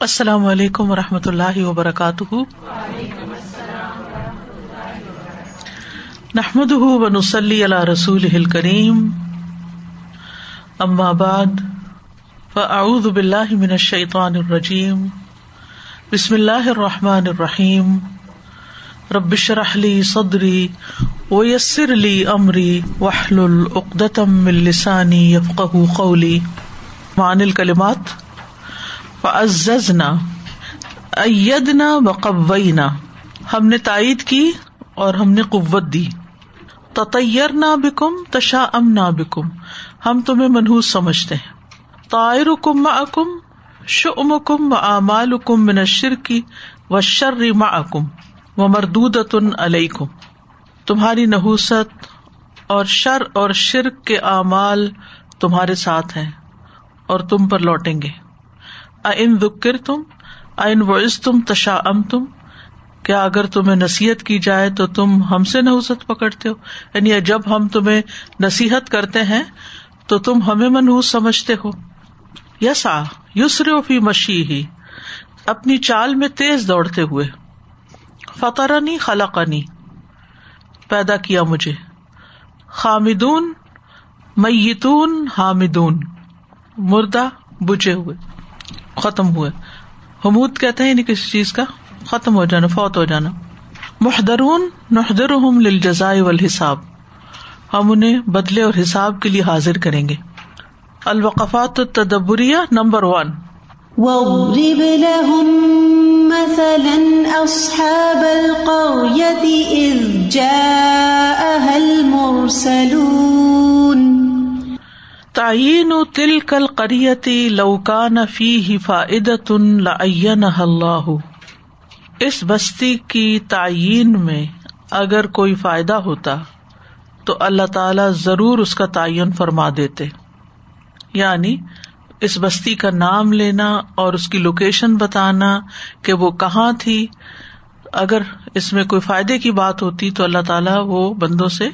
السلام علیکم و رحمۃ اللہ وبرکاتہ۔ نحمد ونسلی علیہ رسول کریم ام فاعوذ باللہ من الشیطان الرجیم۔ بسم اللہ الرحمٰن الرحیم۔ ربش رحلی صدری ویسر علی عمری وحل العقدم السانی یفق قولی۔ مان الکلمات فعززنا، ایدنا وقوینا ہم نے تائید کی اور ہم نے قوت دی۔ تطیر نہ بکم تشا ام نہ بکم۔ ہم تمہیں منحوس سمجھتے ہیں۔ طائر کم اکم شم کم و امال کم منشر کی و شر اکم و مردود علیکم۔ تمہاری نحوست اور شر اور شرک کے اعمال تمہارے ساتھ ہیں اور تم پر لوٹیں گے۔ ان ذکر تم این وز تم تشا ام تم کیا اگر تمہیں نصیحت کی جائے تو تم ہم سے نحوست پکڑتے ہو؟ یعنی جب ہم تمہیں نصیحت کرتے ہیں تو تم ہمیں منحوس سمجھتے ہو۔ یس آ یسر فی مشی ہی اپنی چال میں تیز دوڑتے ہوئے۔ فطرنی، خلقنی، پیدا کیا مجھے۔ خامدون، میتون، حامدون، مردہ بجے ہوئے۔ ختم ہوئے۔ حمود کہتے ہیں نہیں کسی چیز کا ختم ہو جانا، فوت ہو جانا۔ محدرون نحدر للجزائے والحساب۔ ہم انہیں بدلے اور حساب کے لیے حاضر کریں گے۔ الوقفات التدبریہ نمبر ون۔ وَاضْرِبْ لَهُمْ مَثَلًا أَصْحَابَ الْقَرْيَةِ إِذْ جَاءَهَا تعین تل کل قریتی لوکان فی حفاظت اللہ۔ اس بستی کی تعین میں اگر کوئی فائدہ ہوتا تو اللہ تعالی ضرور اس کا تعین فرما دیتے۔ یعنی اس بستی کا نام لینا اور اس کی لوکیشن بتانا کہ وہ کہاں تھی۔ اگر اس میں کوئی فائدے کی بات ہوتی تو اللہ تعالیٰ وہ بندوں سے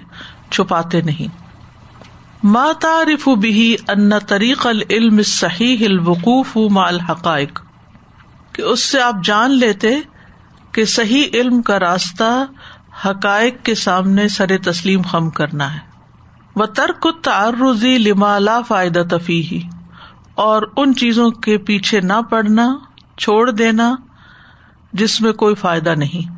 چھپاتے نہیں۔ تعارف بھی ان طریق العلم صحیح الوقوف ما الحقائق، کہ اس سے آپ جان لیتے کہ صحیح علم کا راستہ حقائق کے سامنے سر تسلیم خم کرنا ہے۔ وہ ترک تعرضی لما لا فائدہ تفیح اور ان چیزوں کے پیچھے نہ پڑنا، چھوڑ دینا جس میں کوئی فائدہ نہیں۔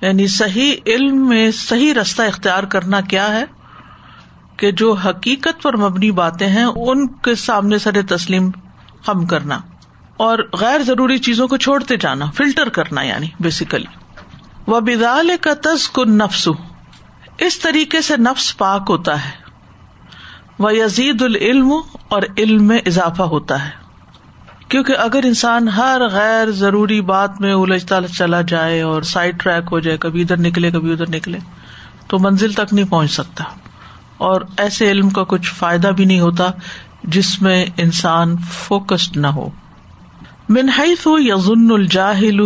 یعنی صحیح علم میں صحیح رستہ اختیار کرنا کیا ہے؟ کہ جو حقیقت پر مبنی باتیں ہیں، ان کے سامنے سر تسلیم کم کرنا اور غیر ضروری چیزوں کو چھوڑتے جانا، فلٹر کرنا یعنی بیسیکلی وہ بدال کا تز کن نفس اس طریقے سے نفس پاک ہوتا ہے۔ وہ یزید العلم اور علم میں اضافہ ہوتا ہے۔ کیونکہ اگر انسان ہر غیر ضروری بات میں الجھتا چلا جائے اور سائڈ ٹریک ہو جائے، کبھی ادھر نکلے، کبھی ادھر نکلے، تو منزل تک نہیں پہنچ سکتا۔ اور ایسے علم کا کچھ فائدہ بھی نہیں ہوتا جس میں انسان فوکسڈ نہ ہو۔ منہائی تو یزن الجاہل،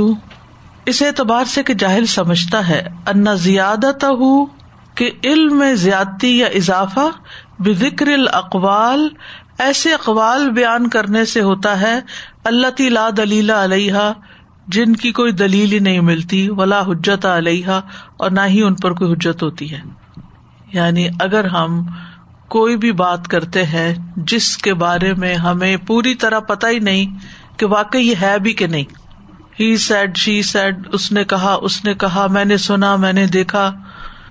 اس اعتبار سے کہ جاہل سمجھتا ہے انا زیادہ ہو کہ علم میں زیادتی یا اضافہ بکر الاقوال، ایسے اقوال بیان کرنے سے ہوتا ہے اللہ لا دلیل علیہ جن کی کوئی دلیل ہی نہیں ملتی، ولا حجت علیہ اور نہ ہی ان پر کوئی حجت ہوتی ہے۔ یعنی اگر ہم کوئی بھی بات کرتے ہیں جس کے بارے میں ہمیں پوری طرح پتا ہی نہیں کہ واقعی یہ ہے بھی کہ نہیں۔ ہی سیڈ شی سیڈ اس نے کہا، اس نے کہا، میں نے سنا، میں نے دیکھا،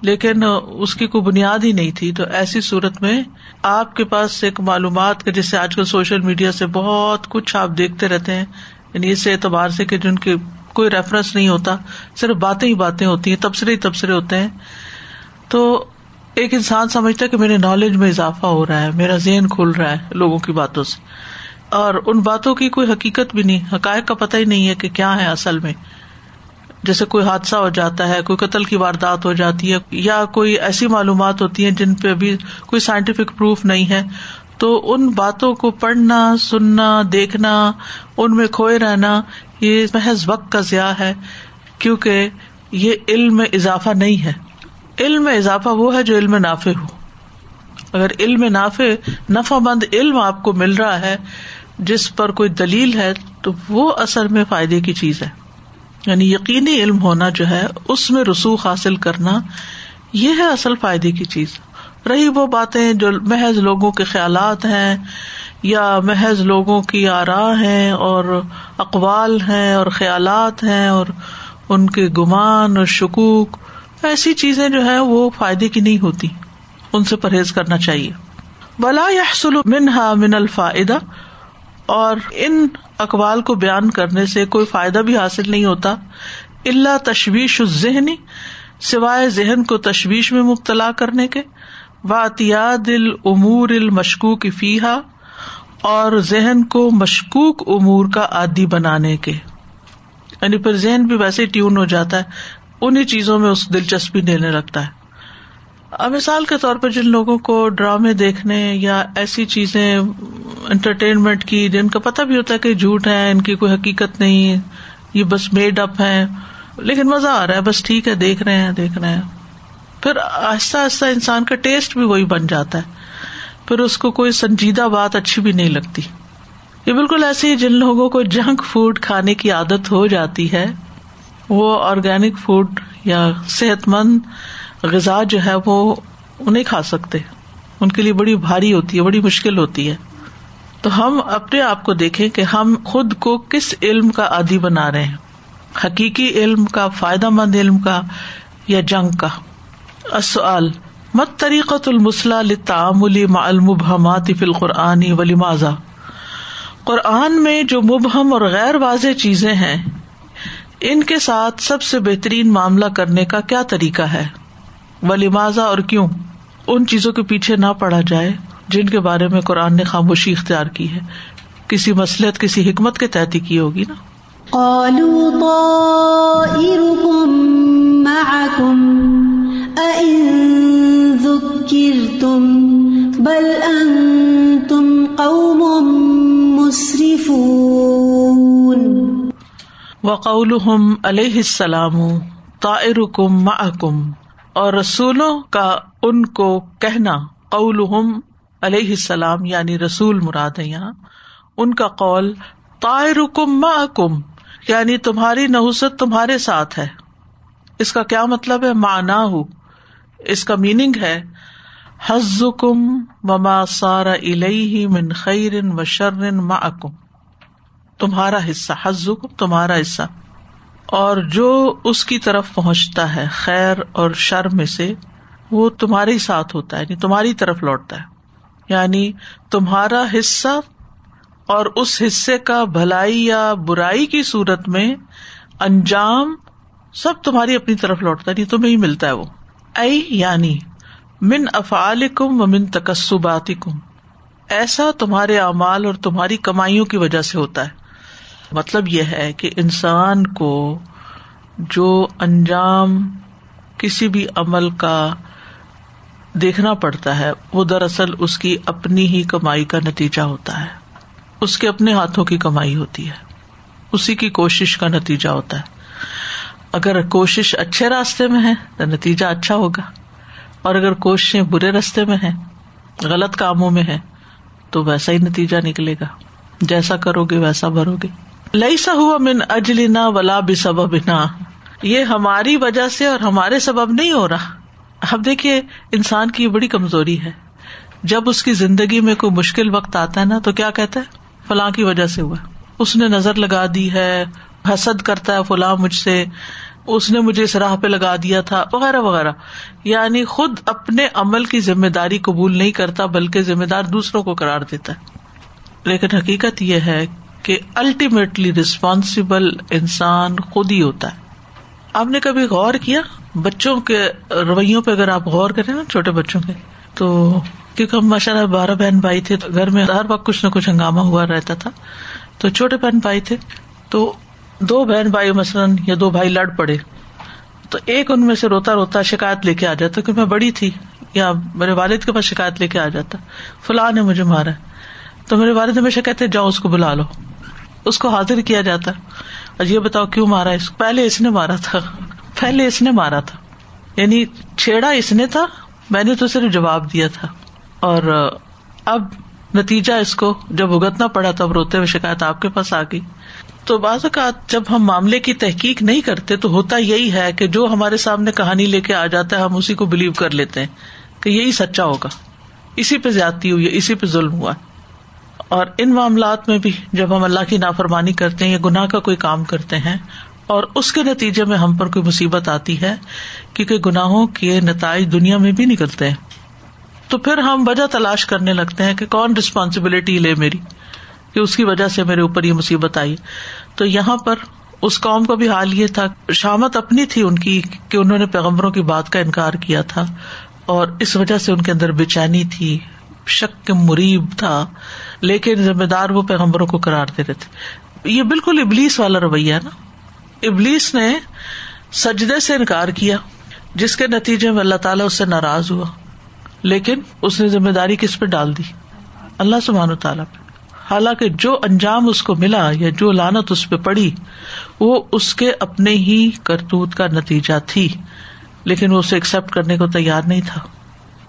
لیکن اس کی کوئی بنیاد ہی نہیں تھی۔ تو ایسی صورت میں آپ کے پاس ایک معلومات کا جیسے آج کل سوشل میڈیا سے بہت کچھ آپ دیکھتے رہتے ہیں۔ یعنی اس اعتبار سے کہ جن کے کوئی ریفرنس نہیں ہوتا، صرف باتیں ہی باتیں ہوتی ہیں، تبصرے ہی تبصرے ہوتے ہیں۔ تو ایک انسان سمجھتا ہے کہ میرے نالج میں اضافہ ہو رہا ہے، میرا ذہن کھل رہا ہے لوگوں کی باتوں سے۔ اور ان باتوں کی کوئی حقیقت بھی نہیں، حقائق کا پتہ ہی نہیں ہے کہ کیا ہے اصل میں۔ جیسے کوئی حادثہ ہو جاتا ہے، کوئی قتل کی واردات ہو جاتی ہے، یا کوئی ایسی معلومات ہوتی ہیں جن پہ ابھی کوئی سائنٹیفک پروف نہیں ہے، تو ان باتوں کو پڑھنا، سننا، دیکھنا، ان میں کھوئے رہنا، یہ محض وقت کا ضیاع ہے، کیونکہ یہ علم میں اضافہ نہیں ہے۔ علم میں اضافہ وہ ہے جو علم نافع ہو۔ اگر علم نافع نفع مند علم آپ کو مل رہا ہے، جس پر کوئی دلیل ہے، تو وہ اصل میں فائدے کی چیز ہے۔ یعنی یقینی علم ہونا جو ہے، اس میں رسوخ حاصل کرنا، یہ ہے اصل فائدے کی چیز۔ رہی وہ باتیں جو محض لوگوں کے خیالات ہیں، یا محض لوگوں کی آرا ہیں اور اقوال ہیں اور خیالات ہیں اور ان کے گمان اور شکوک ایسی چیزیں جو ہے وہ فائدے کی نہیں ہوتی، ان سے پرہیز کرنا چاہیے۔ بلا یا منہا من الفائدہ اور ان اقوال کو بیان کرنے سے کوئی فائدہ بھی حاصل نہیں ہوتا۔ اللہ تشویش ذہنی سوائے ذہن کو تشویش میں مبتلا کرنے کے۔ واطیاد العمور المشکوک فیحا اور ذہن کو مشکوک امور کا عادی بنانے کے۔ یعنی پھر ذہن بھی ویسے ٹیون ہو جاتا ہے۔ انہیں چیزوں میں اس دلچسپی دینے لگتا ہے۔ مثال کے طور پہ جن لوگوں کو ڈرامے دیکھنے یا ایسی چیزیں انٹرٹینمنٹ کی جن کا پتا بھی ہوتا ہے کہ جھوٹ ہے ان کی کوئی حقیقت نہیں، یہ بس میڈ اپ ہے لیکن مزہ آ رہا ہے، بس ٹھیک ہے، دیکھ رہے ہیں، دیکھ رہے ہیں۔ پھر آہستہ آہستہ انسان کا ٹیسٹ بھی وہی بن جاتا ہے۔ پھر اس کو کوئی سنجیدہ بات اچھی بھی نہیں لگتی۔ یہ بالکل ایسے ہی جن لوگوں کو جنک فوڈ کھانے کی عادت ہو جاتی ہے وہ آرگینک فوڈ یا صحت مند غذا جو ہے وہ نہیں کھا سکتے ان کے لیے بڑی بھاری ہوتی ہے، بڑی مشکل ہوتی ہے۔ تو ہم اپنے آپ کو دیکھیں کہ ہم خود کو کس علم کا عادی بنا رہے ہیں۔ حقیقی علم کا، فائدہ مند علم کا یا جنگ کا۔ اصل مت طریقت المسلح تعملی المبہمات فی القرآنی ولی ماضا قرآن میں جو مبہم اور غیر واضح چیزیں ہیں ان کے ساتھ سب سے بہترین معاملہ کرنے کا کیا طریقہ ہے؟ ولی اور کیوں؟ ان چیزوں کے پیچھے نہ پڑا جائے جن کے بارے میں قرآن نے خاموشی اختیار کی ہے۔ کسی مسلط کسی حکمت کے تحت کی ہوگی نا۔ بل تم قوم مصرف وقول علیہ السلام طائرکم معکم، اور رسولوں کا ان کو کہنا قول علیہ السلام یعنی رسول مراد ہے یہاں، ان کا قول تائرکم کم یعنی تمہاری نحوست تمہارے ساتھ ہے۔ اس کا کیا مطلب ہے؟ مانا ہو اس کا میننگ ہے حز کم مما سارا الہ من خیر و شرن کم تمہارا حصہ حز تمہارا حصہ۔ اور جو اس کی طرف پہنچتا ہے، خیر اور شر میں سے، وہ تمہارے ساتھ ہوتا ہے یعنی تمہاری طرف لوٹتا ہے۔ یعنی تمہارا حصہ اور اس حصے کا بھلائی یا برائی کی صورت میں انجام سب تمہاری اپنی طرف لوٹتا ہے یعنی تمہیں ہی ملتا ہے وہ۔ ائی یعنی من افعال کم و من تکسبات کم ایسا تمہارے اعمال اور تمہاری کمائیوں کی وجہ سے ہوتا ہے۔ مطلب یہ ہے کہ انسان کو جو انجام کسی بھی عمل کا دیکھنا پڑتا ہے، وہ دراصل اس کی اپنی ہی کمائی کا نتیجہ ہوتا ہے۔ اس کے اپنے ہاتھوں کی کمائی ہوتی ہے۔ اسی کی کوشش کا نتیجہ ہوتا ہے۔ اگر کوشش اچھے راستے میں ہے تو نتیجہ اچھا ہوگا۔ اور اگر کوششیں برے راستے میں ہے غلط کاموں میں ہے تو ویسا ہی نتیجہ نکلے گا۔ جیسا کرو گے، ویسا بھرو گے۔ لئی سا ہوا من اجلینا ولا بھی سبب نہ یہ ہماری وجہ سے اور ہمارے سبب نہیں ہو رہا۔ اب دیکھیے، انسان کی بڑی کمزوری ہے۔ جب اس کی زندگی میں کوئی مشکل وقت آتا ہے نا، تو کیا کہتا ہے؟ فلاں کی وجہ سے ہوا۔ اس نے نظر لگا دی ہے، حسد کرتا ہے فلاں مجھ سے۔ اس نے مجھے اس راہ پہ لگا دیا تھا، وغیرہ وغیرہ۔ یعنی خود اپنے عمل کی ذمہ داری قبول نہیں کرتا، بلکہ ذمہ دار دوسروں کو قرار دیتا ہے۔ لیکن حقیقت یہ ہے کہ الٹیمیٹلی ریسپانسبل انسان خود ہی ہوتا ہے۔ آپ نے کبھی غور کیا؟ بچوں کے رویوں پہ اگر آپ غور کریں نا، چھوٹے بچوں کے، تو کیونکہ ہم ماشاء اللہ بارہ بہن بھائی تھے گھر میں ہر وقت کچھ نہ کچھ ہنگامہ ہوا رہتا تھا۔ تو چھوٹے بہن بھائی تھے، تو دو بہن بھائی مثلاً یا دو بھائی لڑ پڑے۔ تو ایک ان میں سے روتا روتا شکایت لے کے آ جاتا کہ میں بڑی تھی، یا میرے والد کے پاس شکایت لے کے آ جاتا، فلاں نے مجھے مارا۔ تو میرے والد ہمیشہ کہتے، جاؤ اس کو بلا لو۔ اس کو حاضر کیا جاتا اور یہ بتاؤ کیوں مارا اس پہلے اس نے مارا تھا۔ پہلے اس نے مارا تھا۔ یعنی چھیڑا اس نے تھا۔ میں نے تو صرف جواب دیا تھا۔ اور اب نتیجہ اس کو جب بھگتنا پڑا تب روتے ہوئے شکایت آپ کے پاس آ گئی۔ تو بعض اوقات جب ہم معاملے کی تحقیق نہیں کرتے تو ہوتا یہی ہے کہ جو ہمارے سامنے کہانی لے کے آ جاتا ہے، ہم اسی کو بلیو کر لیتے ہیں کہ یہی سچا ہوگا۔ اسی پہ زیادتی ہوئی اسی پہ ظلم ہوا اور ان معاملات میں بھی جب ہم اللہ کی نافرمانی کرتے ہیں یا گناہ کا کوئی کام کرتے ہیں اور اس کے نتیجے میں ہم پر کوئی مصیبت آتی ہے کیونکہ گناہوں کے نتائج دنیا میں بھی نکلتے ہیں، تو پھر ہم وجہ تلاش کرنے لگتے ہیں کہ کون ریسپانسبلٹی لے میری، کہ اس کی وجہ سے میرے اوپر یہ مصیبت آئی۔ تو یہاں پر اس قوم کا بھی حال یہ تھا، شامت اپنی تھی ان کی کہ انہوں نے پیغمبروں کی بات کا انکار کیا تھا اور اس وجہ سے ان کے اندر بے چینی تھی۔ شک مریب تھا، لیکن ذمہ دار وہ پیغمبروں کو کرار دے رہے تھے یہ بالکل ابلیس والا رویہ ہے نا۔ ابلیس نے سجدے سے انکار کیا، جس کے نتیجے میں اللہ تعالیٰ اس سے ناراض ہوا۔ لیکن اس نے ذمہ داری کس پہ ڈال دی؟ اللہ سبحان تعالیٰ پہ۔ حالانکہ جو انجام اس کو ملا یا جو لانت اس پہ پڑی، وہ اس کے اپنے ہی کرتوت کا نتیجہ تھی، لیکن وہ اسے ایکسپٹ کرنے کو تیار نہیں تھا۔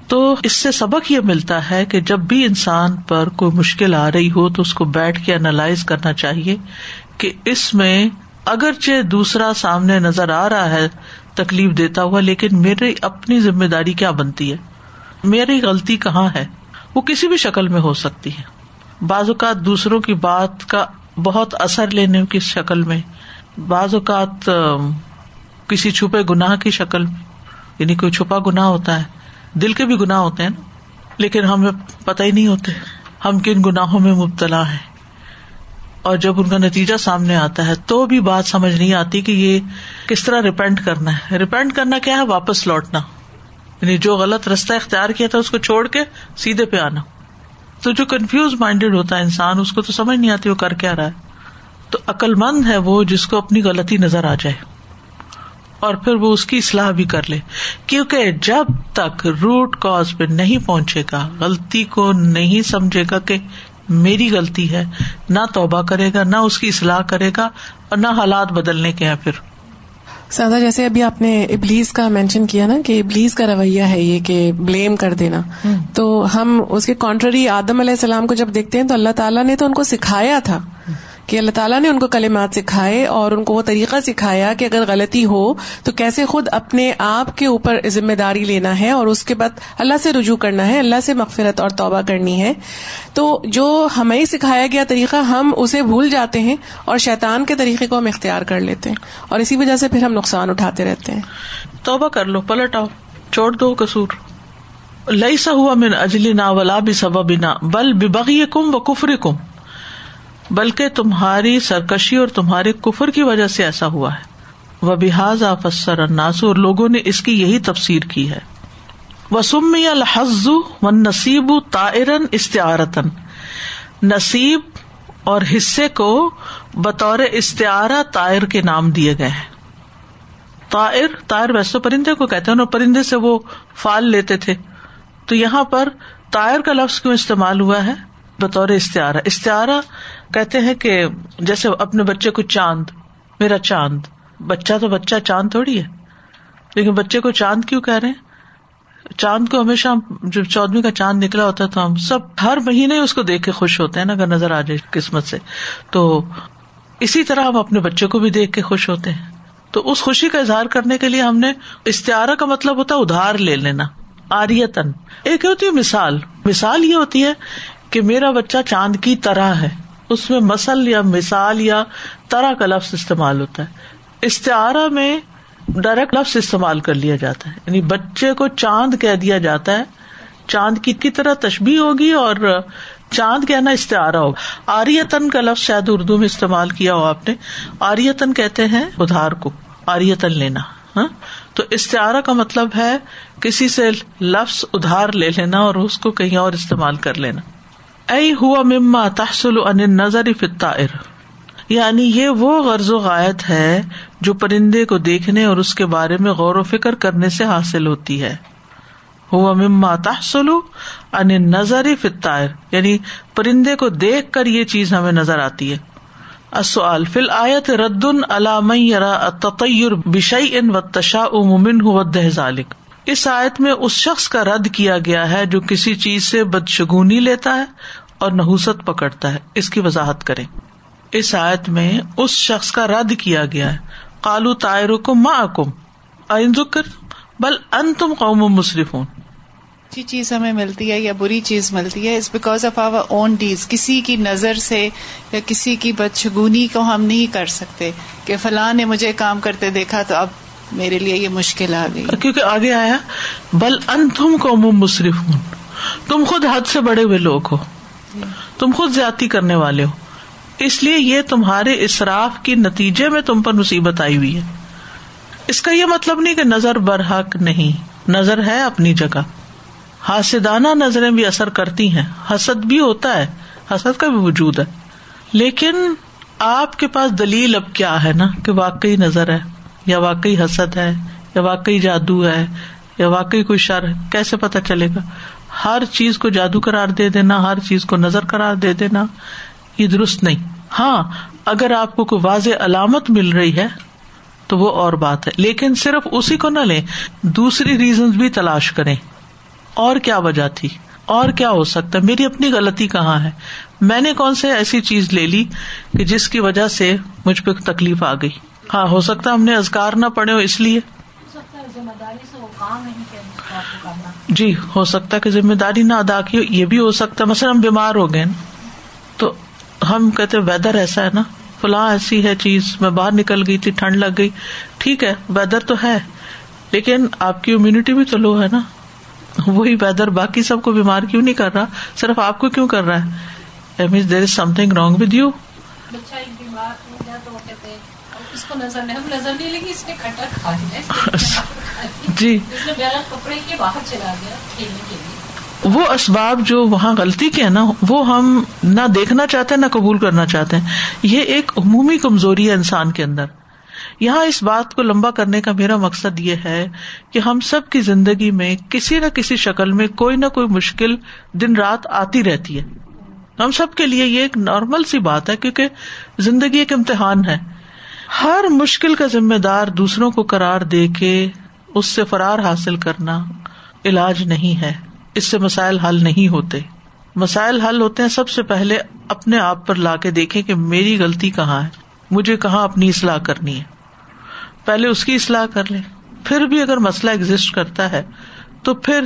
تو اس سے سبق یہ ملتا ہے کہ جب بھی انسان پر کوئی مشکل آ رہی ہو تو اس کو بیٹھ کے انالائز کرنا چاہیے کہ اس میں اگرچہ دوسرا سامنے نظر آ رہا ہے، تکلیف دیتا ہوا، لیکن میری اپنی ذمہ داری کیا بنتی ہے؟ میری غلطی کہاں ہے؟ وہ کسی بھی شکل میں ہو سکتی ہے۔ بعض اوقات دوسروں کی بات کا بہت اثر لینے کی شکل میں، بعض اوقات کسی چھپے گناہ کی شکل میں یعنی کوئی چھپا گنا ہوتا ہے۔ دل کے بھی گناہ ہوتے ہیں نا، لیکن ہمیں پتہ ہی نہیں ہوتے۔ ہم کن گناہوں میں مبتلا ہیں۔ اور جب ان کا نتیجہ سامنے آتا ہے، تو بھی بات سمجھ نہیں آتی کہ یہ کس طرح ریپینٹ کرنا ہے۔ ریپینٹ کرنا کیا ہے؟ واپس لوٹنا۔ یعنی جو غلط رستہ اختیار کیا تھا، اس کو چھوڑ کے سیدھے پہ آنا۔ تو جو کنفیوز مائنڈیڈ ہوتا ہے انسان، اس کو تو سمجھ نہیں آتی وہ کر کیا رہا ہے۔ تو عقل مند ہے وہ جس کو اپنی غلطی نظر آ جائے۔ اور پھر وہ اس کی اصلاح بھی کر لے۔ کیونکہ جب تک روٹ کاز پہ نہیں پہنچے گا غلطی کو نہیں سمجھے گا کہ میری غلطی ہے نہ توبہ کرے گا نہ اس کی اصلاح کرے گا اور نہ حالات بدلنے کے ہیں پھر۔ سادہ جیسے ابھی آپ نے ابلیس کا مینشن کیا نا کہ ابلیس کا رویہ ہے یہ کہ بلیم کر دینا۔ تو ہم اس کے کانٹری آدم علیہ السلام کو جب دیکھتے ہیں تو اللہ تعالیٰ نے تو ان کو سکھایا تھا۔ کہ اللہ تعالیٰ نے ان کو کلمات سکھائے اور ان کو وہ طریقہ سکھایا کہ اگر غلطی ہو تو کیسے خود اپنے آپ کے اوپر ذمہ داری لینا ہے اور اس کے بعد اللہ سے رجوع کرنا ہے، اللہ سے مغفرت اور توبہ کرنی ہے۔ تو جو ہمیں سکھایا گیا طریقہ، ہم اسے بھول جاتے ہیں اور شیطان کے طریقے کو ہم اختیار کر لیتے ہیں۔ اور اسی وجہ سے پھر ہم نقصان اٹھاتے رہتے ہیں۔ توبہ کر لو، پلٹ آؤ، چھوڑ دو کسور لئی سا ہوا من اجلی نا ولا بھی سبب نہ بل بغی کم و کفری کم بلکہ تمہاری سرکشی اور تمہارے کفر کی وجہ سے ایسا ہوا ہے۔ وہ بحاظ آفسر اناس اور لوگوں نے اس کی یہی تفسیر کی ہے۔ وسمی الحز و نصیب تائرن استعارتن نصیب اور حصے کو بطور استعارہ تائر کے نام دیے گئے ہیں۔ تائر تائر ویسے پرندے کو کہتے ہیں، اور پرندے سے وہ فال لیتے تھے۔ تو یہاں پر تائر کا لفظ کیوں استعمال ہوا ہے؟ بطور استعارہ۔ استعارہ کہتے ہیں کہ جیسے اپنے بچے کو چاند، میرا چاند۔ بچہ تو بچہ، چاند تھوڑی ہے۔ لیکن بچے کو چاند کیوں کہہ رہے ہیں؟ چاند کو ہمیشہ جب چودویں کا چاند نکلا ہوتا ہے تو ہم سب ہر مہینے اس کو دیکھ کے خوش ہوتے ہیں نا، اگر نظر آ جائے قسمت سے۔ تو اسی طرح ہم اپنے بچے کو بھی دیکھ کے خوش ہوتے ہیں۔ تو اس خوشی کا اظہار کرنے کے لیے ہم نے استعارہ کا مطلب ہوتا ہے ادھار لے لینا، آریتن۔ ایک ہوتی ہے مثال۔ مثال یہ ہوتی ہے کہ میرا بچہ چاند کی طرح ہے۔ اس میں مسل یا مثال یا طرح کا لفظ استعمال ہوتا ہے۔ استعارہ میں ڈائریکٹ لفظ استعمال کر لیا جاتا ہے۔ یعنی بچے کو چاند کہہ دیا جاتا ہے۔ چاند کی کی طرح تشبی ہوگی اور چاند کہنا استعارہ ہوگا۔ آریتن کا لفظ شاید اردو میں استعمال کیا ہو آپ نے۔ آریتن کہتے ہیں ادھار کو، آریتن لینا۔ ہاں؟ تو استعارہ کا مطلب ہے کسی سے لفظ ادھار لے لینا اور اس کو کہیں اور استعمال کر لینا۔ ائی ہوا مما تحسل ان نظر فطائر یعنی یہ وہ غرض و غائط ہے جو پرندے کو دیکھنے اور اس کے بارے میں غور و فکر کرنے سے حاصل ہوتی ہے۔ ہوا مما تحسل ان نظر فطائر یعنی پرندے کو دیکھ کر یہ چیز ہمیں نظر آتی ہے۔ السؤال فی الآیت رد علام تطیر بشئی ان و تشا امن ذالک۔ اس آیت میں اس شخص کا رد کیا گیا ہے جو کسی چیز سے بدشگونی لیتا ہے اور نحوست پکڑتا ہے۔ اس کی وضاحت کریں۔ اس آیت میں اس شخص کا رد کیا گیا ہے۔ کالو تائر کو ماں کم ذکر۔ بل ان تم قوم مصرف ہوں اچھی چیز ہمیں ملتی ہے یا بری چیز ملتی ہے۔ It's because of our own deeds کسی کی نظر سے یا کسی کی بدشگونی کو ہم نہیں کر سکتے کہ فلاں نے مجھے کام کرتے دیکھا تو اب میرے لیے یہ مشکل آ گئی۔ کیونکہ آگے آیا، بل ان تم قوم مصرف ہوں تم خود حد سے بڑے ہوئے لوگ ہو۔ تم خود زیادتی کرنے والے ہو۔ اس لیے یہ تمہارے اصراف کی نتیجے میں تم پر مصیبت آئی ہوئی ہے۔ اس کا یہ مطلب نہیں کہ نظر برحق نہیں، نظر ہے اپنی جگہ۔ حاسدانہ نظریں بھی اثر کرتی ہیں، حسد بھی ہوتا ہے، حسد کا بھی وجود ہے۔ لیکن آپ کے پاس دلیل اب کیا ہے نا کہ واقعی نظر ہے؟ یا واقعی حسد ہے، یا واقعی جادو ہے، یا واقعی کوئی شر ہے، کیسے پتا چلے گا؟ ہر چیز کو جادو قرار دے دینا، ہر چیز کو نظر قرار دے دینا، یہ درست نہیں۔ ہاں اگر آپ کو کوئی واضح علامت مل رہی ہے، تو وہ اور بات ہے۔ لیکن صرف اسی کو نہ لیں، دوسری ریزن بھی تلاش کریں۔ اور کیا وجہ تھی؟ اور کیا ہو سکتا ہے؟ میری اپنی غلطی کہاں ہے؟ میں نے کون سے ایسی چیز لے لی کہ جس کی وجہ سے مجھ پہ تکلیف آ گئی؟ ہاں ہو سکتا ہم نے ازکار نہ پڑے ہو اس لیے۔ جی ہو سکتا ہے کہ ذمہ داری نہ ادا کی یہ بھی ہو سکتا ہے۔ مثلاً ہم بیمار ہو گئے تو ہم کہتے ویدر ایسا ہے نا فلاں ایسی ہے چیز میں باہر نکل گئی تھی ٹھنڈ لگ گئی۔ ٹھیک ہے ویدر تو ہے لیکن آپ کی امیونٹی بھی تو لو ہے نا۔ وہی ویدر باقی سب کو بیمار کیوں نہیں کر رہا؟ صرف آپ کو کیوں کر رہا ہے؟ There is something wrong with you جی۔ وہ اسباب جو وہاں غلطی کے ہیں نا وہ ہم نہ دیکھنا چاہتے نہ قبول کرنا چاہتے ہیں۔ یہ ایک عمومی کمزوری ہے انسان کے اندر۔ یہاں اس بات کو لمبا کرنے کا میرا مقصد یہ ہے کہ ہم سب کی زندگی میں کسی نہ کسی شکل میں کوئی نہ کوئی مشکل دن رات آتی رہتی ہے۔ ہم سب کے لیے یہ ایک نارمل سی بات ہے کیونکہ زندگی ایک امتحان ہے۔ ہر مشکل کا ذمہ دار دوسروں کو قرار دے کے اس سے فرار حاصل کرنا علاج نہیں ہے۔ اس سے مسائل حل نہیں ہوتے۔ مسائل حل ہوتے ہیں سب سے پہلے اپنے آپ پر لا کے دیکھیں کہ میری غلطی کہاں ہے۔ مجھے کہاں اپنی اصلاح کرنی ہے۔ پہلے اس کی اصلاح کر لیں۔ پھر بھی اگر مسئلہ ایگزٹ کرتا ہے تو پھر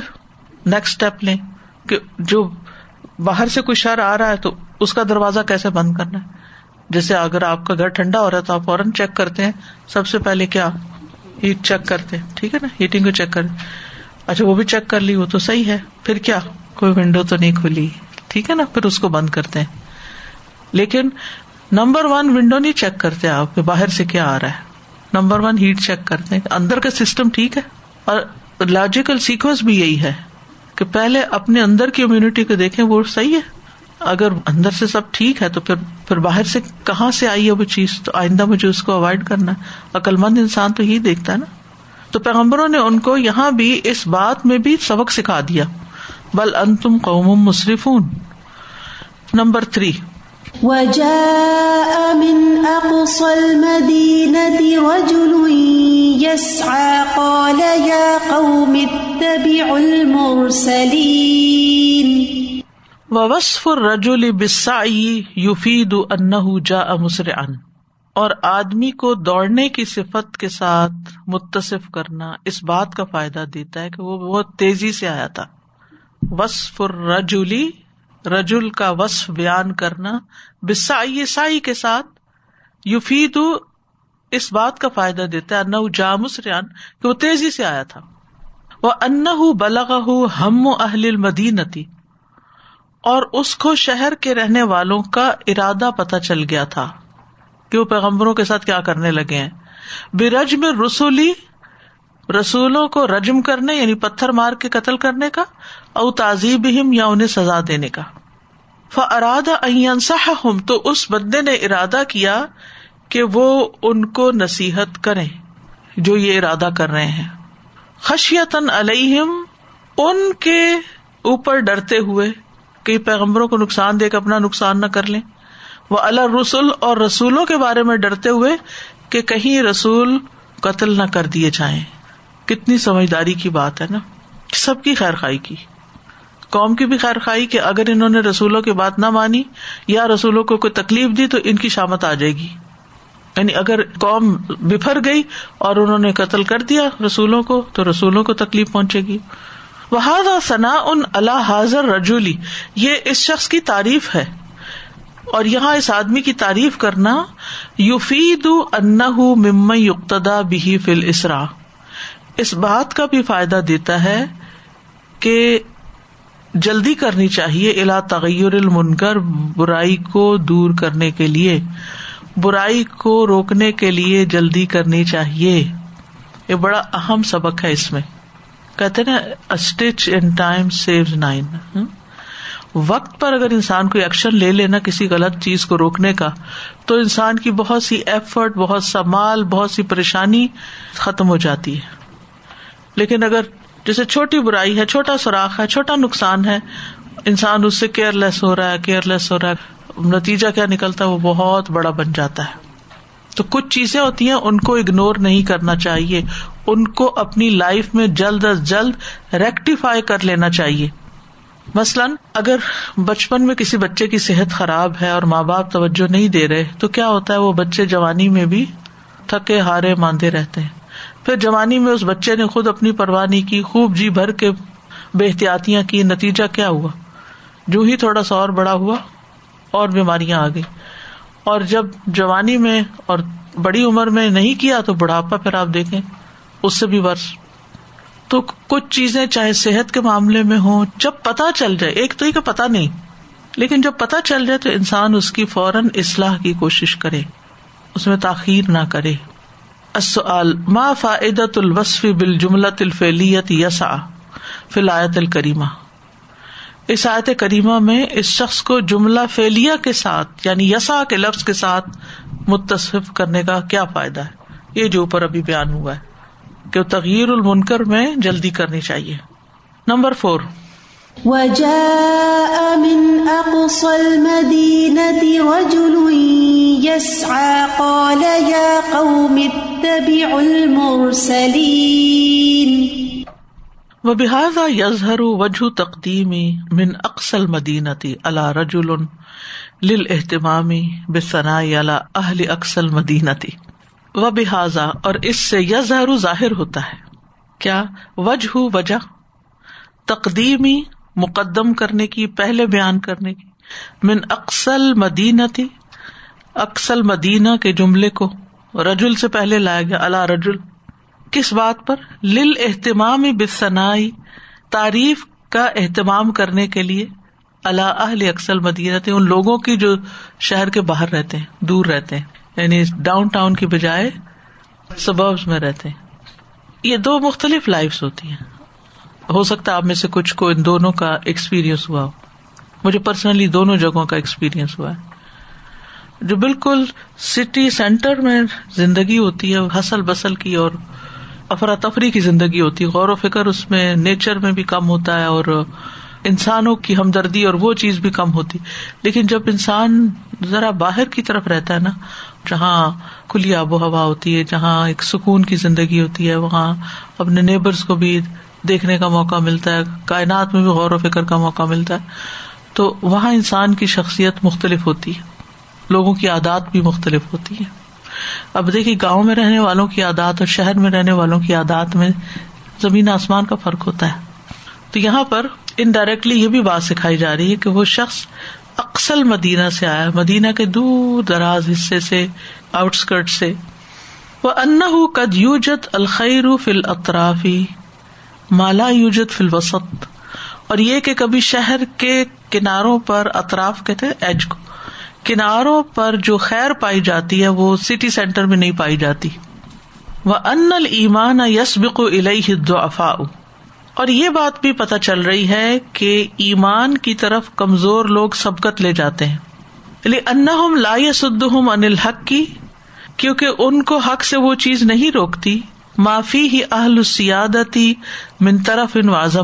نیکسٹ اسٹیپ لیں کہ جو باہر سے کوئی شر آ رہا ہے تو اس کا دروازہ کیسے بند کرنا ہے؟ جیسے اگر آپ کا گھر ٹھنڈا ہو رہا ہے تو آپ فوراً چیک کرتے ہیں، سب سے پہلے کیا؟ ہیٹ چیک کرتے ہیں، ٹھیک ہے نا؟ ہیٹنگ کو چیک کریں اچھا وہ بھی چیک کر لی، وہ تو صحیح ہے۔ پھر کیا؟ کوئی ونڈو تو نہیں کھلی۔ ٹھیک ہے نا؟ پھر اس کو بند کرتے ہیں۔ لیکن نمبر ون ونڈو نہیں چیک کرتے آپ کے باہر سے کیا آ رہا ہے۔ نمبر ون ہیٹ چیک کرتے ہیں۔ اندر کا سسٹم ٹھیک ہے۔ اور لاجیکل سیکوینس بھی یہی ہے کہ پہلے اپنے اندر کی امیونٹی کو دیکھیں، وہ صحیح ہے۔ اگر اندر سے سب ٹھیک ہے تو پھر پھر باہر سے کہاں سے آئی ہے وہ چیز؟ تو آئندہ مجھے اس کو اوائڈ کرنا ہے۔ عقل مند انسان تو یہی دیکھتا ہے نا۔ تو پیغمبروں نے ان کو یہاں بھی اس بات میں بھی سبق سکھا دیا۔ بل ان تم قوم مصرف نمبر تھری۔ وجاء من أقصى المدينة رجل يسعى، قال يا قوم اتبعوا المرسلين۔ ووصف الرجل بالسعي يفيد أنه جاء مسرعا، اور آدمی کو دوڑنے کی صفت کے ساتھ متصف کرنا اس بات کا فائدہ دیتا ہے کہ وہ بہت تیزی سے آیا تھا۔ وصف الرجلی رجول کا وصف بیان کرنا بسائی سائی کے ساتھ یوفید اس بات کا فائدہ دیتا ہے ان جامس ریان کہ وہ تیزی سے آیا تھا۔ وہ ان بلغ ہم اہل مدینتی اور اس کو شہر کے رہنے والوں کا ارادہ پتہ چل گیا تھا کہ وہ پیغمبروں کے ساتھ کیا کرنے لگے ہیں۔ بے رج میں رسولی، رسولوں کو رجم کرنے یعنی پتھر مار کے قتل کرنے کا، او تعزیب یا انہیں سزا دینے کا۔ ارادہ ہم تو اس بندے نے ارادہ کیا کہ وہ ان کو نصیحت کرے جو یہ ارادہ کر رہے ہیں۔ خشیتن علیہم، ان کے اوپر ڈرتے ہوئے کہ پیغمبروں کو نقصان دے کے اپنا نقصان نہ کر لیں۔ وہ اللہ رسول اور رسولوں کے بارے میں ڈرتے ہوئے کہ کہیں رسول قتل نہ کر دیے جائیں۔ کتنی سمجھداری کی بات ہے نا۔ سب کی خیر خائی کی۔ قوم کی بھی خیر خائی کہ اگر انہوں نے رسولوں کی بات نہ مانی یا رسولوں کو کوئی تکلیف دی تو ان کی شامت آ جائے گی۔ یعنی اگر قوم بفر گئی اور انہوں نے قتل کر دیا رسولوں کو تو رسولوں کو تکلیف پہنچے گی۔ وہ ثنا ان اللہ حاضر رجولی یہ اس شخص کی تعریف ہے۔ اور یہاں اس آدمی کی تعریف کرنا یوفید ان مم یقتدا بھی فل اسرا اس بات کا بھی فائدہ دیتا ہے کہ جلدی کرنی چاہیے الا تغیر المنکر، برائی کو دور کرنے کے لیے۔ برائی کو روکنے کے لیے جلدی کرنی چاہیے۔ یہ بڑا اہم سبق ہے اس میں۔ کہتے نا stitch in time save nine وقت پر اگر انسان کوئی ایکشن لے لینا کسی غلط چیز کو روکنے کا، تو انسان کی بہت سی ایفرٹ بہت سا مال، بہت سی پریشانی ختم ہو جاتی ہے. لیکن اگر جیسے چھوٹی برائی ہے، چھوٹا سوراخ ہے، چھوٹا نقصان ہے، انسان اس سے کیئر لیس ہو رہا ہے کیئر لیس ہو رہا ہے، نتیجہ کیا نکلتا ہے؟ وہ بہت بڑا بن جاتا ہے. تو کچھ چیزیں ہوتی ہیں، ان کو اگنور نہیں کرنا چاہیے۔ ان کو اپنی لائف میں جلد از جلد ریکٹیفائی کر لینا چاہیے۔ مثلاً، اگر بچپن میں کسی بچے کی صحت خراب ہے اور ماں باپ توجہ نہیں دے رہے، تو کیا ہوتا ہے؟ وہ بچے جوانی میں بھی تھکے ہارے ماندے رہتے ہیں۔ پھر جوانی میں اس بچے نے خود اپنی پروانی کی، خوب جی بھر کے بے احتیاطیاں کی۔ نتیجہ کیا ہوا؟ جو ہی تھوڑا سا اور بڑا ہوا اور بیماریاں آ گئی اور جب جوانی میں اور بڑی عمر میں نہیں کیا تو بڑھاپا پھر آپ دیکھیں، اس سے بھی ورس تو کچھ چیزیں چاہے صحت کے معاملے میں ہوں، جب پتا چل جائے، ایک تو کا پتا نہیں، لیکن جب پتا چل جائے تو انسان اس کی فوراً اصلاح کی کوشش کرے، اس میں تاخیر نہ کرے۔ ما فائدت الوصف بال جملت الفیلیت یسا فلایت الکریمہ؟ اس آیت کریمہ میں اس شخص کو جملہ فیلیا کے ساتھ یعنی یسا کے لفظ کے ساتھ متصف کرنے کا کیا فائدہ ہے؟ یہ جو اوپر ابھی بیان ہوا ہے کہ تغیر المنکر میں جلدی کرنی چاہیے۔ Number four. وہ بحاظ یزہر وجہ تقدیمی من اقسل مدینتی اللہ رجول لل اہتمامی بے اللہ اہل اقسل مدینتی و بحاظا اور اس سے یزہر ظاہر ہوتا ہے. کیا وجہ وجہ؟ تقدیمی مقدم کرنے کی، پہلے بیان کرنے کی. من اقسل مدینتی اکسل مدینہ کے جملے کو رجول سے پہلے لایا گیا اللہ رجول کس بات پر؟ لل اہتمام بسنائی تعریف کا اہتمام کرنے کے لیے۔ اللہ اہل اکثر مدینہ ان لوگوں کی جو شہر کے باہر رہتے ہیں، دور رہتے ہیں۔ یعنی ڈاؤن ٹاؤن کی بجائے سببس میں رہتے ہیں۔ یہ دو مختلف لائف ہوتی ہیں۔ ہو سکتا ہے آپ میں سے کچھ کو ان دونوں کا ایکسپیرئنس ہوا ہو۔ مجھے پرسنلی دونوں جگہوں کا ایکسپیرئنس ہوا ہے۔ جو بالکل سٹی سینٹر میں زندگی ہوتی ہے حسل بسل کی اور افراتفری کی زندگی ہوتی ہے۔ غور و فکر اس میں نیچر میں بھی کم ہوتا ہے اور انسانوں کی ہمدردی اور وہ چیز بھی کم ہوتی۔ لیکن جب انسان ذرا باہر کی طرف رہتا ہے نا، جہاں کھلی آب و ہوا ہوتی ہے، جہاں ایک سکون کی زندگی ہوتی ہے، وہاں اپنے نیبرس کو بھی دیکھنے کا موقع ملتا ہے، کائنات میں بھی غور و فکر کا موقع ملتا ہے۔ تو وہاں انسان کی شخصیت مختلف ہوتی ہے، لوگوں کی عادات بھی مختلف ہوتی ہے اب دیکھیے گاؤں میں رہنے والوں کی عادات اور شہر میں رہنے والوں کی عادات میں زمین آسمان کا فرق ہوتا ہے۔ تو یہاں پر انڈائریکٹلی یہ بھی بات سکھائی جا رہی ہے کہ وہ شخص اکثر مدینہ سے آیا مدینہ کے دور دراز حصے سے آؤٹسکرٹ سے۔ وہ ان کد یوجت الخیر فل اطرافی مالا یوجت فل وسط اور یہ کہ کبھی شہر کے کناروں پر اطراف کہتے ایج کو۔ کناروں پر جو خیر پائی جاتی ہے وہ سٹی سینٹر میں نہیں پائی جاتی۔ وہ ان المان یس بک افا اور یہ بات بھی پتہ چل رہی ہے کہ ایمان کی طرف کمزور لوگ سبقت لے جاتے ہیں۔ ان لا یسدہم ان الحق۔ کی کیونکہ ان کو حق سے وہ چیز نہیں روکتی۔ معافی ہی اہل سیادتی من طرف ان واضح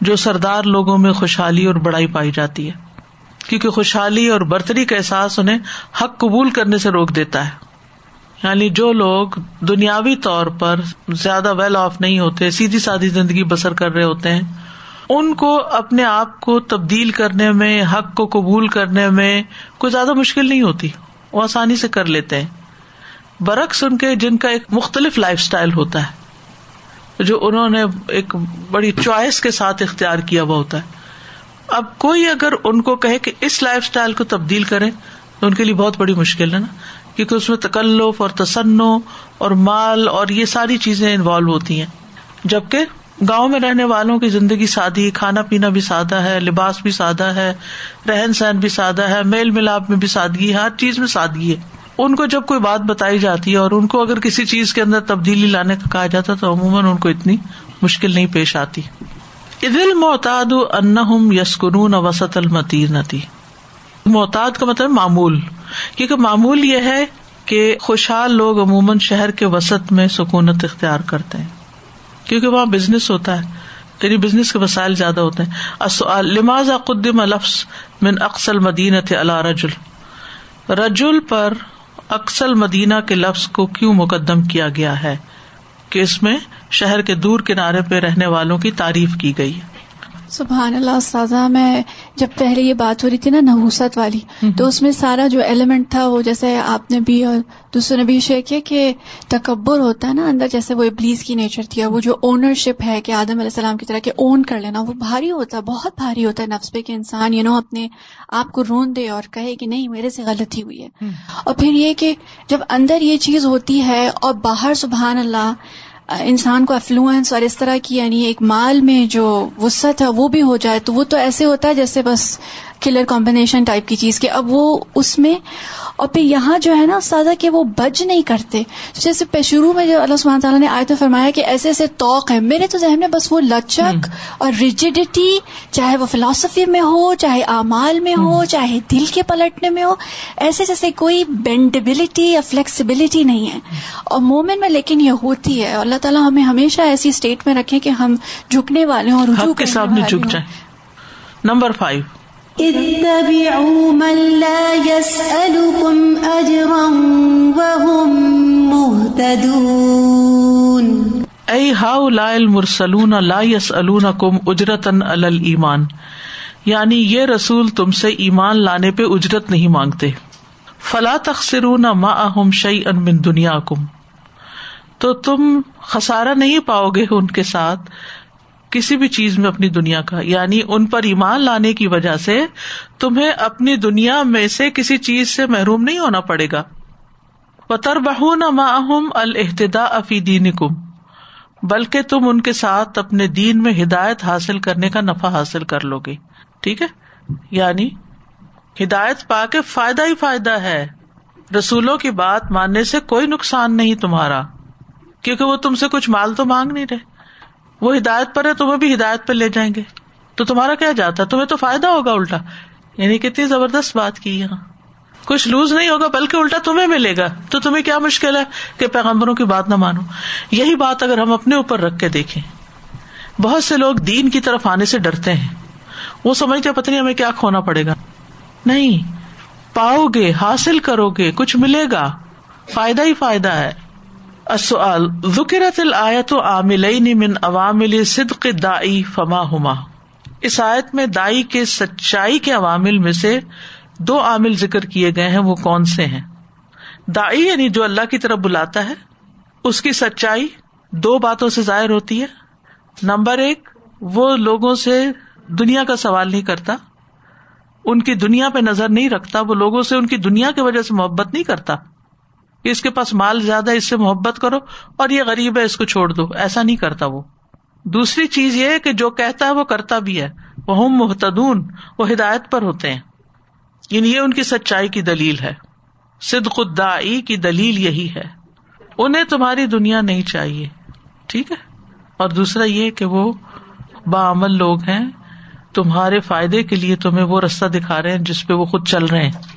جو سردار لوگوں میں خوشحالی اور بڑائی پائی جاتی ہے۔ کیونکہ خوشحالی اور برتری کا احساس انہیں حق قبول کرنے سے روک دیتا ہے۔ یعنی جو لوگ دنیاوی طور پر زیادہ ویل آف نہیں ہوتے، سیدھی سادی زندگی بسر کر رہے ہوتے ہیں، ان کو اپنے آپ کو تبدیل کرنے میں، حق کو قبول کرنے میں کوئی زیادہ مشکل نہیں ہوتی، وہ آسانی سے کر لیتے ہیں۔ برعکس ان کے، جن کا ایک مختلف لائف اسٹائل ہوتا ہے، جو انہوں نے ایک بڑی چوائس کے ساتھ اختیار کیا ہوا ہوتا ہے۔ اب کوئی اگر ان کو کہے کہ اس لائف اسٹائل کو تبدیل کرے تو ان کے لیے بہت بڑی مشکل ہے نا۔ کیونکہ اس میں تکلف اور تسنو اور مال اور یہ ساری چیزیں انوالو ہوتی ہیں۔ جبکہ گاؤں میں رہنے والوں کی زندگی سادی، کھانا پینا بھی سادہ ہے، لباس بھی سادہ ہے، رہن سہن بھی سادہ ہے، میل ملاپ میں بھی سادگی ہے، ہر چیز میں سادگی ہے۔ ان کو جب کوئی بات بتائی جاتی ہے اور ان کو اگر کسی چیز کے اندر تبدیلی لانے کا کہا جاتا تو عموماً ان کو اتنی مشکل نہیں پیش آتی۔ ادل محتاد ان یسکن وسط المتی محتاد کا مطلب معمول، کیونکہ معمول یہ ہے کہ خوشحال لوگ عموماً شہر کے وسط میں سکونت اختیار کرتے ہیں، کیونکہ وہاں بزنس ہوتا ہے یعنی بزنس کے وسائل زیادہ ہوتے ہیں۔ لماز قدم لفظ من اقسل مدینہ تھے اللہ رجول رجول پر اکسل مدینہ کے لفظ کو کیوں مقدم کیا گیا ہے؟ کہ اس میں شہر کے دور کنارے پہ رہنے والوں کی تعریف کی گئی سبحان اللہ استاذہ میں جب پہلے یہ بات ہو رہی تھی نا نحوست والی تو اس میں سارا جو ایلیمنٹ تھا وہ جیسے آپ نے بھی اور دوسرے نے بھی شیئر کیا کہ تکبر ہوتا ہے نا اندر جیسے وہ ابلیس کی نیچر تھی اور وہ جو اونرشپ ہے کہ آدم علیہ السلام کی طرح کہ اون کر لینا وہ بھاری ہوتا ہے بہت بھاری ہوتا ہے نفس پہ کہ انسان یو نو اپنے آپ کو رون دے اور کہے کہ نہیں میرے سے غلطی ہوئی ہے۔ اور پھر یہ کہ جب اندر یہ چیز ہوتی ہے اور باہر سبحان اللہ انسان کو افلوئنس اور اس طرح کی یعنی ایک مال میں جو وسط ہے وہ بھی ہو جائے تو وہ تو ایسے ہوتا ہے جیسے بس کلر کمبینیشن ٹائپ کی چیز کہ اب وہ اس میں اور پھر یہاں جو ہے نا استاذہ کہ وہ بج نہیں کرتے۔ جیسے شروع میں جو اللہ سبحانہ تعالیٰ نے آئے تو فرمایا کہ ایسے ایسے توق ہے میرے تو ذہن میں بس وہ لچک اور ریجیڈیٹی چاہے وہ فلاسفی میں ہو چاہے اعمال میں ہو چاہے دل کے پلٹنے میں ہو ایسے جیسے کوئی بینڈیبلٹی یا فلیکسیبلٹی نہیں ہے۔ اور مومن میں لیکن یہ ہوتی ہے۔ اللہ تعالیٰ ہمیں ہمیشہ ایسی اسٹیٹ میں رکھے کہ ہم جھکنے والے ہوں اور کے سامنے جھک جائیں۔ نمبر فائیو اتبعوا من لا يسألكم أجرا وهم مهتدون. اي هؤلاء المرسلون لا يسألونكم اجرتا على الايمان یعنی یہ رسول تم سے ایمان لانے پہ اجرت نہیں مانگتے۔ فلا تخسرون معهم شيئا من دنیاکم، تو تم خسارا نہیں پاؤ گے ان کے ساتھ کسی بھی چیز میں اپنی دنیا کا یعنی ان پر ایمان لانے کی وجہ سے تمہیں اپنی دنیا میں سے کسی چیز سے محروم نہیں ہونا پڑے گا۔ پتر بہ نہ الحتدا افی دین کم بلکہ تم ان کے ساتھ اپنے دین میں ہدایت حاصل کرنے کا نفع حاصل کر لو گے۔ ٹھیک ہے؟ یعنی ہدایت پا کے فائدہ ہی فائدہ ہے۔ رسولوں کی بات ماننے سے کوئی نقصان نہیں تمہارا، کیونکہ وہ تم سے کچھ مال تو مانگ نہیں رہے۔ وہ ہدایت پر ہے تمہیں بھی ہدایت پہ لے جائیں گے۔ تو تمہارا کیا جاتا ہے؟ تمہیں تو فائدہ ہوگا الٹا۔ یعنی کتنی زبردست بات کی یہاں۔ کچھ لوز نہیں ہوگا بلکہ الٹا تمہیں ملے گا۔ تو تمہیں کیا مشکل ہے کہ پیغمبروں کی بات نہ مانو؟ یہی بات اگر ہم اپنے اوپر رکھ کے دیکھیں۔ بہت سے لوگ دین کی طرف آنے سے ڈرتے ہیں۔ وہ سمجھتے پتہ نہیں ہمیں کیا کھونا پڑے گا۔ نہیں۔ پاؤ گے، حاصل کرو گے، کچھ ملے گا۔ فائدہ ہی فائدہ ہے۔ السؤال، ذکرت الآیت عاملین من عوامل صدق دائی فما ہما۔ اس آیت میں دائی کے سچائی کے عوامل میں سے دو عامل ذکر کیے گئے ہیں، وہ کون سے ہیں؟ دائی یعنی جو اللہ کی طرف بلاتا ہے، اس کی سچائی دو باتوں سے ظاہر ہوتی ہے۔ نمبر ایک، وہ لوگوں سے دنیا کا سوال نہیں کرتا، ان کی دنیا پہ نظر نہیں رکھتا، وہ لوگوں سے ان کی دنیا کی وجہ سے محبت نہیں کرتا۔ کہ اس کے پاس مال زیادہ اس سے محبت کرو اور یہ غریب ہے، اس کو چھوڑ دو۔ ایسا نہیں کرتا وہ۔ دوسری چیز یہ کہ جو کہتا ہے وہ کرتا بھی ہے۔ وہ محتدون وہ ہدایت پر ہوتے ہیں۔ یعنی یہ ان کی سچائی کی دلیل ہے۔ سد خدائی کی دلیل یہی ہے۔ انہیں تمہاری دنیا نہیں چاہیے۔ ٹھیک ہے؟ اور دوسرا یہ کہ وہ بعمل لوگ ہیں۔ تمہارے فائدے کے لیے تمہیں وہ رستہ دکھا رہے ہیں جس پہ وہ خود چل رہے ہیں۔